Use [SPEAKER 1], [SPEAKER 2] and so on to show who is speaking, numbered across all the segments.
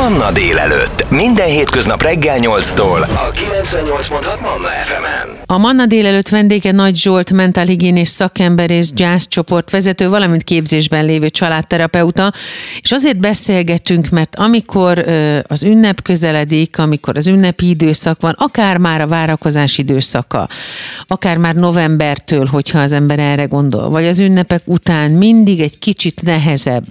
[SPEAKER 1] Manna délelőtt. Minden hétköznap reggel 8-tól. A 98.6 Manna FM-en.
[SPEAKER 2] A Manna délelőtt vendége Nagy Zsolt, mentálhigiénés szakember és gyászcsoport vezető, valamint képzésben lévő családterapeuta. És azért beszélgetünk, mert amikor az ünnep közeledik, amikor az ünnepi időszak van, akár már a várakozás időszaka, akár már novembertől, hogyha az ember erre gondol, vagy az ünnepek után mindig egy kicsit nehezebb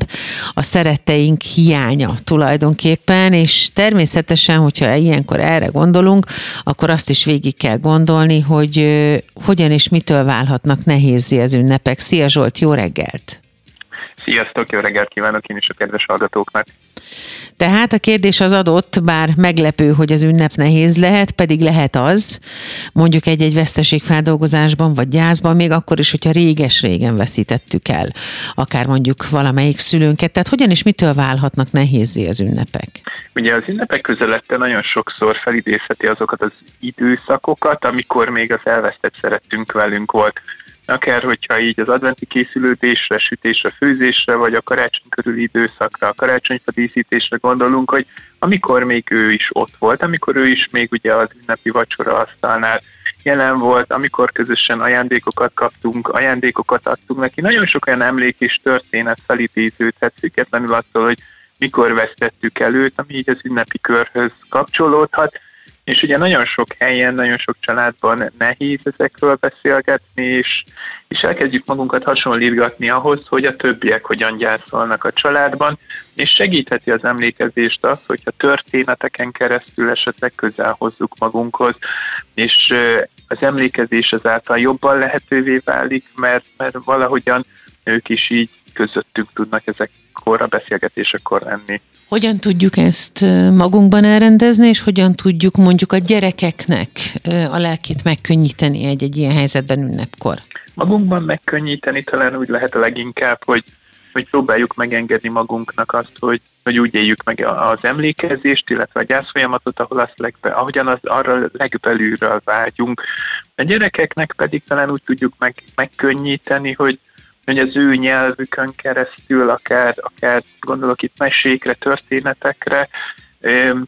[SPEAKER 2] a szeretteink hiánya tulajdonképpen, és természetesen, hogyha ilyenkor erre gondolunk, akkor azt is végig kell gondolni, hogy hogyan és mitől válhatnak nehézé az ünnepek. Szia Zsolt, jó reggelt!
[SPEAKER 3] Sziasztok, jó reggelt kívánok én is a kedves hallgatóknak.
[SPEAKER 2] Tehát a kérdés az adott, bár meglepő, hogy az ünnep nehéz lehet, pedig lehet az, mondjuk egy-egy veszteségfeldolgozásban vagy gyászban, még akkor is, hogyha réges-régen veszítettük el, akár mondjuk valamelyik szülőnket. Tehát hogyan és mitől válhatnak nehézé az ünnepek?
[SPEAKER 3] Ugye az ünnepek közelette nagyon sokszor felidézheti azokat az időszakokat, amikor még az elvesztett szerettünk velünk volt akár hogyha így az adventi készülődésre, sütésre, főzésre, vagy a karácsony körüli időszakra, a karácsonyfa díszítésre gondolunk, hogy amikor még ő is ott volt, amikor ő is még ugye az ünnepi vacsora asztalnál jelen volt, amikor közösen ajándékokat kaptunk, ajándékokat adtunk neki. Nagyon sok olyan emlék és történet felidéződhet, függetlenül attól, hogy mikor vesztettük előtt, ami így az ünnepi körhöz kapcsolódhat és ugye nagyon sok helyen, nagyon sok családban nehéz ezekről beszélgetni, és, és elkezdjük magunkat hasonlítgatni ahhoz, hogy a többiek hogyan gyászolnak a családban, és segítheti az emlékezést az, hogyha történeteken keresztül esetleg közel hozzuk magunkhoz, és az emlékezés ezáltal jobban lehetővé válik, mert, mert valahogyan ők is így közöttünk tudnak ezekkor a beszélgetésekor lenni.
[SPEAKER 2] Hogyan tudjuk ezt magunkban elrendezni, és hogyan tudjuk mondjuk a gyerekeknek a lelkét megkönnyíteni egy-egy ilyen helyzetben ünnepkor?
[SPEAKER 3] Magunkban megkönnyíteni talán úgy lehet a leginkább, hogy, hogy próbáljuk megengedni magunknak azt, hogy, hogy úgy éljük meg az emlékezést, illetve a gyászfolyamatot, ahol azt legbe, ahogyan az arra legbelülről vágyunk. A gyerekeknek pedig talán úgy tudjuk meg, megkönnyíteni, hogy, hogy az ő nyelvükön keresztül, akár, akár gondolok itt mesékre, történetekre,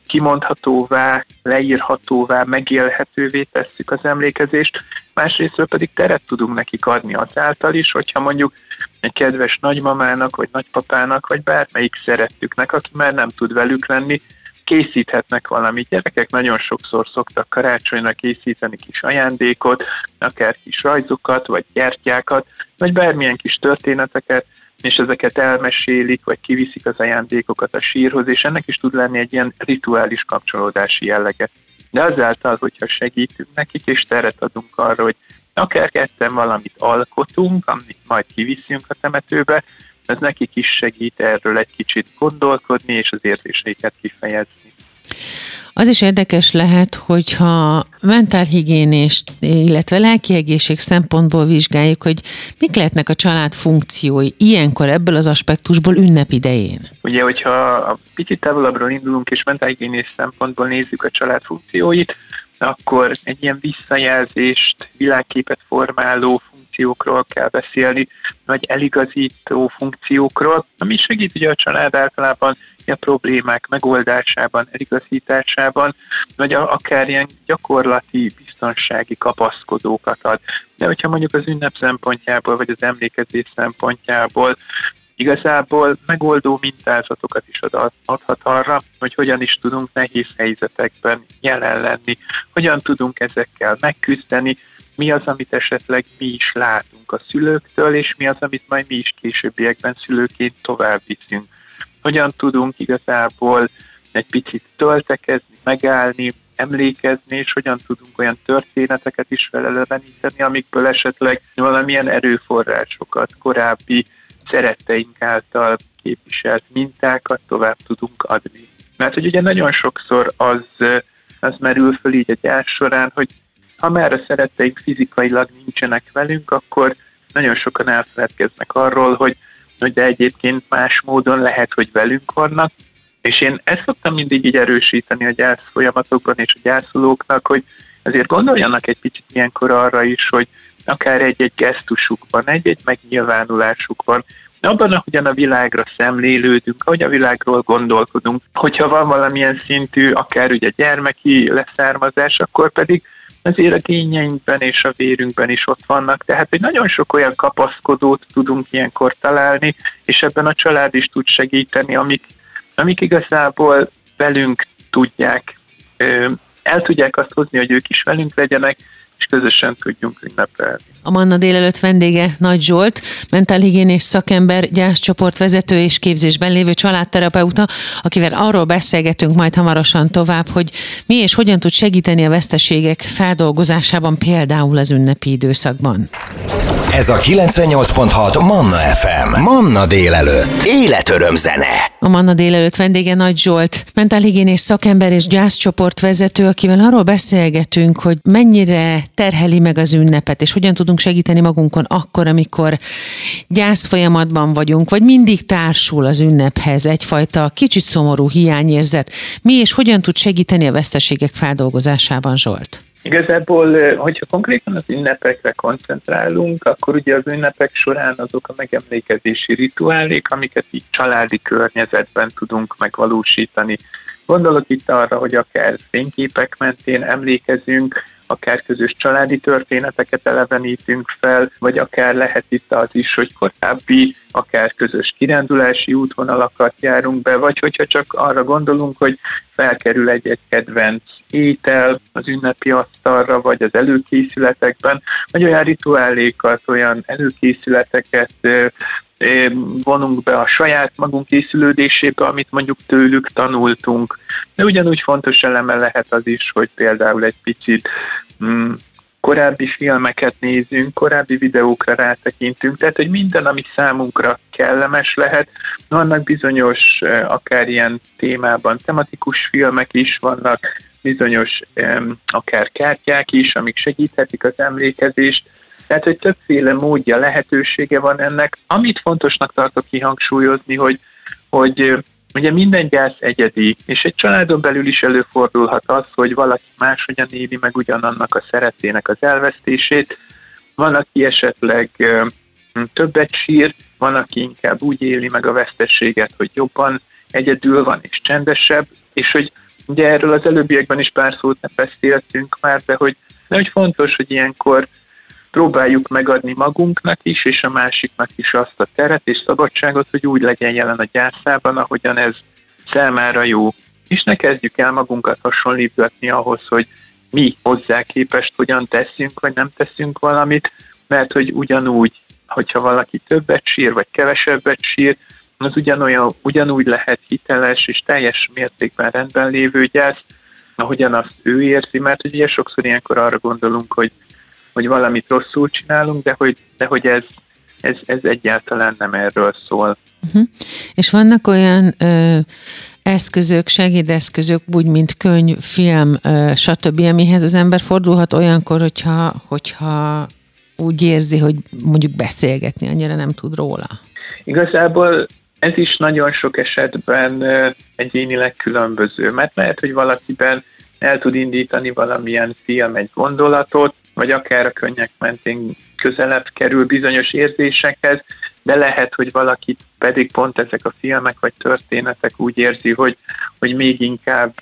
[SPEAKER 3] kimondhatóvá, leírhatóvá, megélhetővé tesszük az emlékezést, másrésztről pedig teret tudunk nekik adni azáltal is, hogyha mondjuk egy kedves nagymamának, vagy nagypapának, vagy bármelyik szerettüknek, aki már nem tud velük lenni, készíthetnek valamit. Gyerekek nagyon sokszor szoktak karácsonyra készíteni kis ajándékot, akár kis rajzokat, vagy gyertyákat, vagy bármilyen kis történeteket, és ezeket elmesélik, vagy kiviszik az ajándékokat a sírhoz, és ennek is tud lenni egy ilyen rituális kapcsolódási jellege. De azáltal, hogyha segítünk nekik, és teret adunk arra, hogy akár ketten valamit alkotunk, amit majd kiviszünk a temetőbe, ez nekik is segít erről egy kicsit gondolkodni, és az érzéseiket kifejezni.
[SPEAKER 2] Az is érdekes lehet, hogyha mentálhigiénést, illetve lelkiegészség szempontból vizsgáljuk, hogy mik lehetnek a család funkciói ilyenkor ebből az aspektusból ünnep idején.
[SPEAKER 3] Ugye, hogyha a picit távolabbról indulunk és mentálhigiénés szempontból nézzük a család funkcióit, akkor egy ilyen visszajelzést, világképet formáló funkciókról kell beszélni, vagy eligazító funkciókról, ami segít ugye a család általában a problémák megoldásában, eligazításában, vagy akár ilyen gyakorlati biztonsági kapaszkodókat ad. De hogyha mondjuk az ünnep szempontjából, vagy az emlékezés szempontjából igazából megoldó mintázatokat is ad, adhat arra, hogy hogyan is tudunk nehéz helyzetekben jelen lenni, hogyan tudunk ezekkel megküzdeni, mi az, amit esetleg mi is látunk a szülőktől, és mi az, amit majd mi is későbbiekben szülőként tovább viszünk. Hogyan tudunk igazából egy picit töltekezni, megállni, emlékezni, és hogyan tudunk olyan történeteket is feleleveníteni, amikből esetleg valamilyen erőforrásokat, korábbi szeretteink által képviselt mintákat tovább tudunk adni. Mert hogy ugye nagyon sokszor az, az merül föl így a gyár során, hogy ha már a szeretteink fizikailag nincsenek velünk, akkor nagyon sokan elfeledkeznek arról, hogy, hogy de egyébként más módon lehet, hogy velünk vannak, és én ezt szoktam mindig így erősíteni a gyász folyamatokban és a gyászolóknak, hogy azért gondoljanak egy picit ilyenkor arra is, hogy akár egy-egy gesztusukban, egy-egy megnyilvánulásukban abban, ahogyan a világra szemlélődünk, ahogy a világról gondolkodunk, hogyha van valamilyen szintű, akár ugye gyermeki leszármazás, akkor pedig azért a gényeinkben és a vérünkben is ott vannak, tehát hogy nagyon sok olyan kapaszkodót tudunk ilyenkor találni, és ebben a család is tud segíteni, amik, amik igazából velünk tudják, el tudják azt hozni, hogy ők is velünk legyenek, és közösen tudjunk ünnepelni.
[SPEAKER 2] A Manna délelőtt vendége Nagy Zsolt, mentálhigiénés szakember, gyászcsoport vezető és képzésben lévő családterapeuta, akivel arról beszélgetünk majd hamarosan tovább, hogy mi és hogyan tud segíteni a veszteségek feldolgozásában, például az ünnepi időszakban.
[SPEAKER 1] Ez a 98.6 Manna FM. Manna délelőtt. Életöröm zene.
[SPEAKER 2] A Manna délelőtt vendége Nagy Zsolt, mentálhigiénés szakember és gyászcsoport vezető, akivel arról beszélgetünk, hogy mennyire terheli meg az ünnepet, és hogyan tudunk segíteni magunkon akkor, amikor gyász folyamatban vagyunk, vagy mindig társul az ünnephez egyfajta kicsit szomorú hiányérzet. Mi és hogyan tud segíteni a veszteségek feldolgozásában, Zsolt?
[SPEAKER 3] Igazából, hogyha konkrétan az ünnepekre koncentrálunk, akkor ugye az ünnepek során azok a megemlékezési rituálék, amiket így családi környezetben tudunk megvalósítani. Gondolok itt arra, hogy akár fényképek mentén emlékezünk, akár közös családi történeteket elevenítünk fel, vagy akár lehet itt az is, hogy korábbi, akár közös kirándulási útvonalakat járunk be, vagy hogyha csak arra gondolunk, hogy felkerül egy-egy kedvenc étel az ünnepi asztalra, vagy az előkészületekben, vagy olyan rituálékat, olyan előkészületeket vonunk be a saját magunk készülődésébe, amit mondjuk tőlük tanultunk. De ugyanúgy fontos eleme lehet az is, hogy például egy picit mm, korábbi filmeket nézünk, korábbi videókra rátekintünk, tehát hogy minden, ami számunkra kellemes lehet, vannak bizonyos, akár ilyen témában tematikus filmek is vannak, bizonyos akár kártyák is, amik segíthetik az emlékezést, tehát, hogy többféle módja, lehetősége van ennek. Amit fontosnak tartok kihangsúlyozni, hogy, hogy ugye minden gyász egyedi, és egy családon belül is előfordulhat az, hogy valaki máshogyan éli meg ugyanannak a szeretének az elvesztését, van, aki esetleg többet sír, van, aki inkább úgy éli meg a vesztességet, hogy jobban egyedül van és csendesebb, és hogy ugye erről az előbbiekben is pár szót beszéltünk már, de hogy, de fontos, hogy ilyenkor próbáljuk megadni magunknak is, és a másiknak is azt a teret és szabadságot, hogy úgy legyen jelen a gyászában, ahogyan ez számára jó. És ne kezdjük el magunkat hasonlítgatni ahhoz, hogy mi hozzá képest hogyan teszünk, vagy nem teszünk valamit, mert hogy ugyanúgy, hogyha valaki többet sír, vagy kevesebbet sír, az ugyanolyan, ugyanúgy lehet hiteles és teljes mértékben rendben lévő gyász, ahogyan azt ő érzi, mert ugye sokszor ilyenkor arra gondolunk, hogy hogy valamit rosszul csinálunk, de hogy, de hogy ez, ez, ez egyáltalán nem erről szól.
[SPEAKER 2] Uh-huh. És vannak olyan ö, eszközök, segédeszközök, úgy, mint könyv, film, ö, stb., amihez az ember fordulhat olyankor, hogyha, hogyha úgy érzi, hogy mondjuk beszélgetni annyira nem tud róla?
[SPEAKER 3] Igazából ez is nagyon sok esetben egyénileg különböző, mert lehet, hogy valakiben el tud indítani valamilyen film egy gondolatot, vagy akár a könnyek mentén közelebb kerül bizonyos érzésekhez, de lehet, hogy valaki pedig pont ezek a filmek vagy történetek úgy érzi, hogy, hogy még, inkább,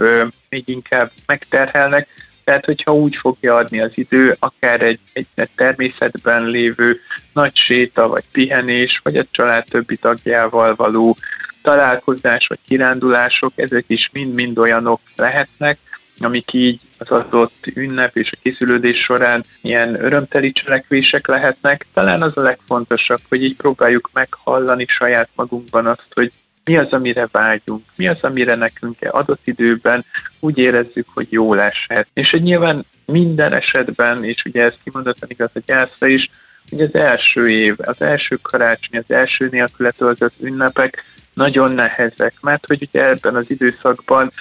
[SPEAKER 3] még inkább megterhelnek. Tehát, hogyha úgy fogja adni az idő, akár egy, egy természetben lévő nagy séta, vagy pihenés, vagy a család többi tagjával való találkozás, vagy kirándulások, ezek is mind-mind olyanok lehetnek, amik így az adott ünnep és a készülődés során ilyen örömteli cselekvések lehetnek. Talán az a legfontosabb, hogy így próbáljuk meghallani saját magunkban azt, hogy mi az, amire vágyunk, mi az, amire nekünk adott időben úgy érezzük, hogy jó lehet. És hogy nyilván minden esetben, és ugye ez kimondottan igaz a gyászra is, hogy az első év, az első karácsony, az első nélkül letöltött ünnepek nagyon nehezek, mert hogy ugye ebben az időszakban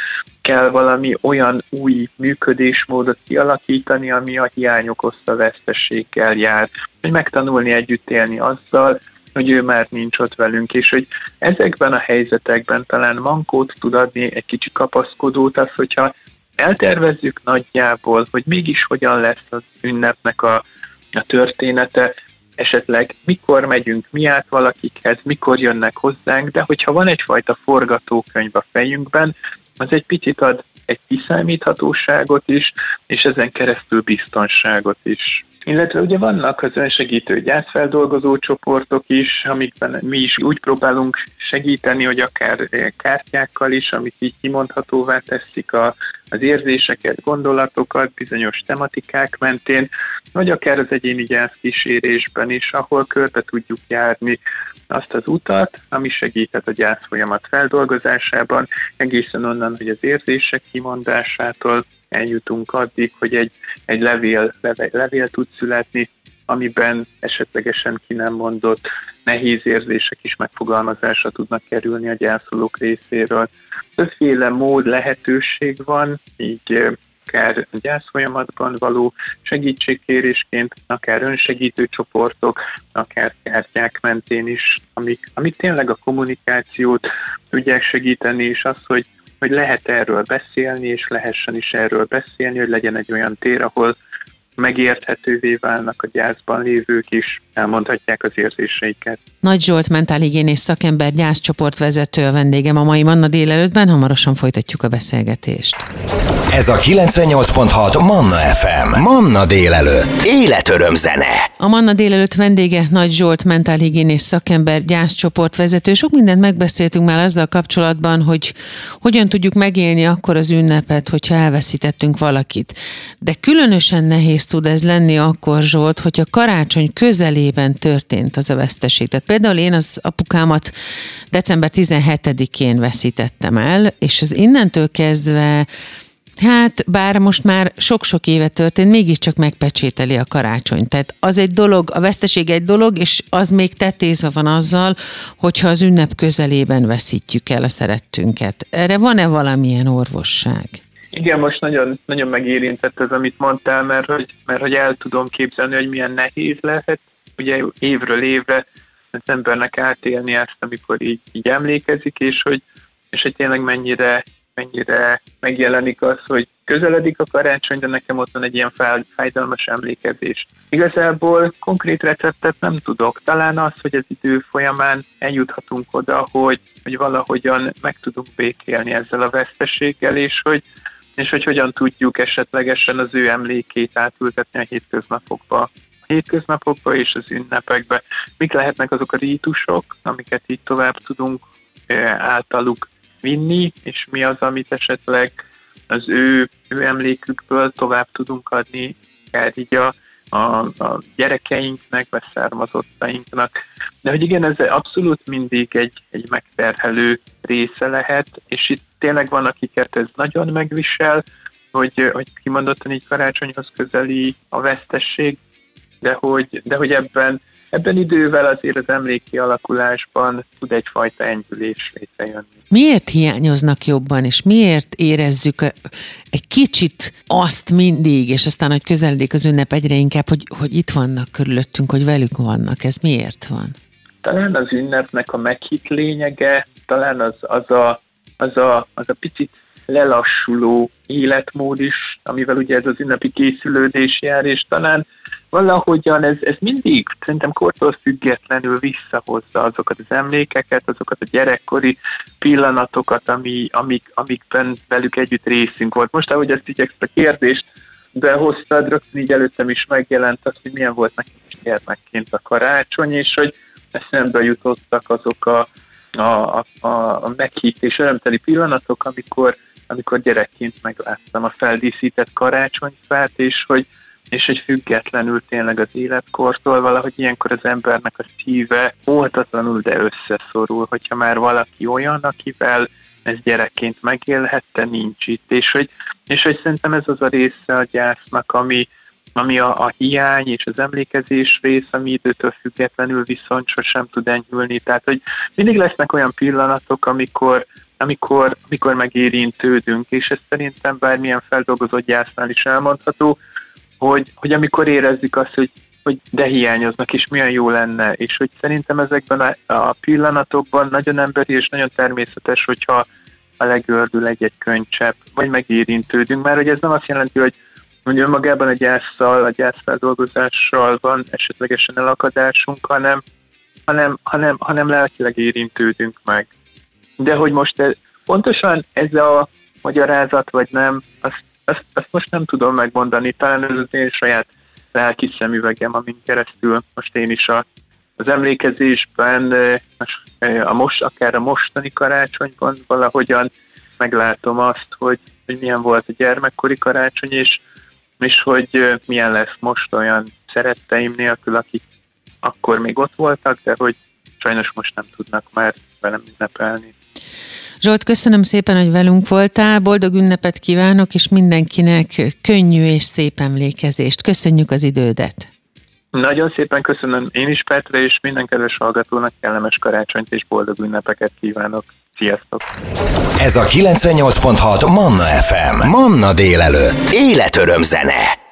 [SPEAKER 3] kell valami olyan új működésmódot kialakítani, ami a hiány okozta vesztességgel jár, hogy megtanulni együtt élni azzal, hogy ő már nincs ott velünk, és hogy ezekben a helyzetekben talán mankót tud adni, egy kicsi kapaszkodót az, hogyha eltervezzük nagyjából, hogy mégis hogyan lesz az ünnepnek a, a története, esetleg mikor megyünk mi át valakikhez, mikor jönnek hozzánk, de hogyha van egyfajta forgatókönyv a fejünkben, az egy picit ad egy kiszámíthatóságot is, és ezen keresztül biztonságot is. Illetve ugye vannak az önsegítő gyászfeldolgozó csoportok is, amikben mi is úgy próbálunk segíteni, hogy akár kártyákkal is, amik így kimondhatóvá teszik a, az érzéseket, gondolatokat bizonyos tematikák mentén, vagy akár az egyéni gyászkísérésben is, ahol körbe tudjuk járni azt az utat, ami segíthet a gyász folyamat feldolgozásában, egészen onnan, hogy az érzések kimondásától eljutunk addig, hogy egy, egy levél, levél, levél tud születni, amiben esetlegesen ki nem mondott nehéz érzések is megfogalmazásra tudnak kerülni a gyászolók részéről. Többféle mód, lehetőség van, így akár gyászfolyamatban való segítségkérésként, akár önsegítő csoportok, akár kártyák mentén is, amik, amik tényleg a kommunikációt tudják segíteni, és az, hogy hogy lehet erről beszélni, és lehessen is erről beszélni, hogy legyen egy olyan tér, ahol megérthetővé válnak a gyászban lévők is, elmondhatják az érzéseiket.
[SPEAKER 2] Nagy Zsolt mentálhigiénés szakember gyászcsoport vezető a vendégem a mai Manna délelőttben, hamarosan folytatjuk a beszélgetést.
[SPEAKER 1] Ez a 98.6 Manna FM. Manna délelőtt. Életöröm zene.
[SPEAKER 2] A Manna délelőtt vendége Nagy Zsolt mentálhigiénés szakember gyászcsoport. Sok mindent megbeszéltünk már azzal kapcsolatban, hogy hogyan tudjuk megélni akkor az ünnepet, hogyha elveszítettünk valakit. De különösen nehéz tud ez lenni akkor, Zsolt, hogyha karácsony közelében történt az a veszteség. Tehát például én az apukámat december 17-én veszítettem el, és az innentől kezdve Hát, bár most már sok-sok éve történt, mégiscsak megpecsételi a karácsony. Tehát az egy dolog, a veszteség egy dolog, és az még tetézve van azzal, hogyha az ünnep közelében veszítjük el a szerettünket. Erre van-e valamilyen orvosság?
[SPEAKER 3] Igen, most nagyon, nagyon megérintett ez, amit mondtál, mert hogy, mert hogy el tudom képzelni, hogy milyen nehéz lehet, ugye évről évre az embernek átélni ezt, amikor így, így emlékezik, és hogy, és hogy tényleg mennyire, mennyire megjelenik az, hogy közeledik a karácsony, de nekem ott van egy ilyen fájdalmas emlékezés. Igazából konkrét receptet nem tudok. Talán az, hogy az idő folyamán eljuthatunk oda, hogy, hogy valahogyan meg tudunk békélni ezzel a veszteséggel, és hogy, és hogy hogyan tudjuk esetlegesen az ő emlékét átültetni a hétköznapokba a hétköznapokba és az ünnepekbe. Mik lehetnek azok a rítusok, amiket így tovább tudunk általuk vinni, és mi az, amit esetleg az ő, ő emlékükből tovább tudunk adni, akár így a, a, a gyerekeinknek, vagy származottainknak. De hogy igen, ez abszolút mindig egy, egy megterhelő része lehet, és itt tényleg van, akiket ez nagyon megvisel, hogy, hogy kimondottan így karácsonyhoz közeli a vesztesség, de hogy, de hogy ebben, ebben idővel azért az emléki alakulásban tud egyfajta enyhülés létrejönni.
[SPEAKER 2] Miért hiányoznak jobban, és miért érezzük egy kicsit azt mindig, és aztán, hogy közeledik az ünnep egyre inkább, hogy, hogy itt vannak körülöttünk, hogy velük vannak. Ez miért van?
[SPEAKER 3] Talán az ünnepnek a meghitt lényege, talán az, az, a, az, a, az a picit lelassuló életmód is, amivel ugye ez az ünnepi készülődés jár, és talán valahogyan ez, ez mindig szerintem kortól függetlenül visszahozza azokat az emlékeket, azokat a gyerekkori pillanatokat, ami, amik, amikben velük együtt részünk volt. Most, ahogy ezt így ezt a kérdést behoztad, rögtön így előttem is megjelent az, hogy milyen volt is gyermekként a karácsony, és hogy eszembe jutottak azok a, a, a, a meghitt és örömteli pillanatok, amikor, amikor gyerekként megláttam a feldíszített karácsonyfát, és hogy, és hogy függetlenül tényleg az életkortól valahogy ilyenkor az embernek a szíve óhatatlanul, de összeszorul, hogyha már valaki olyan, akivel ez gyerekként megélhette, nincs itt, és hogy, és hogy szerintem ez az a része a gyásznak, ami, ami a, a hiány és az emlékezés rész, ami időtől függetlenül viszont sosem tud enyhülni. Tehát, hogy mindig lesznek olyan pillanatok, amikor, amikor, amikor megérintődünk, és ez szerintem bármilyen feldolgozott gyásznál is elmondható, hogy, hogy amikor érezzük azt, hogy, hogy de hiányoznak, és milyen jó lenne, és hogy szerintem ezekben a, a pillanatokban nagyon emberi és nagyon természetes, hogyha a legördül egy-egy könycsepp, vagy megérintődünk, mert hogy ez nem azt jelenti, hogy hogy önmagában a gyászsal, a gyászfeldolgozással van esetlegesen elakadásunk, hanem, hanem, hanem, hanem lelkileg érintődünk meg. De hogy most ez, pontosan ez a magyarázat, vagy nem, azt, azt, azt most nem tudom megmondani. Talán ez az én saját lelki szemüvegem, amin keresztül most én is a, az emlékezésben, a most, akár a mostani karácsonyban valahogyan meglátom azt, hogy, hogy milyen volt a gyermekkori karácsony, és, és hogy milyen lesz most olyan szeretteim nélkül, akik akkor még ott voltak, de hogy sajnos most nem tudnak már velem ünnepelni.
[SPEAKER 2] Zsolt, köszönöm szépen, hogy velünk voltál, boldog ünnepet kívánok, és mindenkinek könnyű és szép emlékezést. Köszönjük az idődet!
[SPEAKER 3] Nagyon szépen köszönöm én is Petre, és minden kedves hallgatónak kellemes karácsonyt és boldog ünnepeket kívánok. Sziasztok!
[SPEAKER 1] Ez a 98.6 Manna FM. Manna délelőtt. Életöröm zene.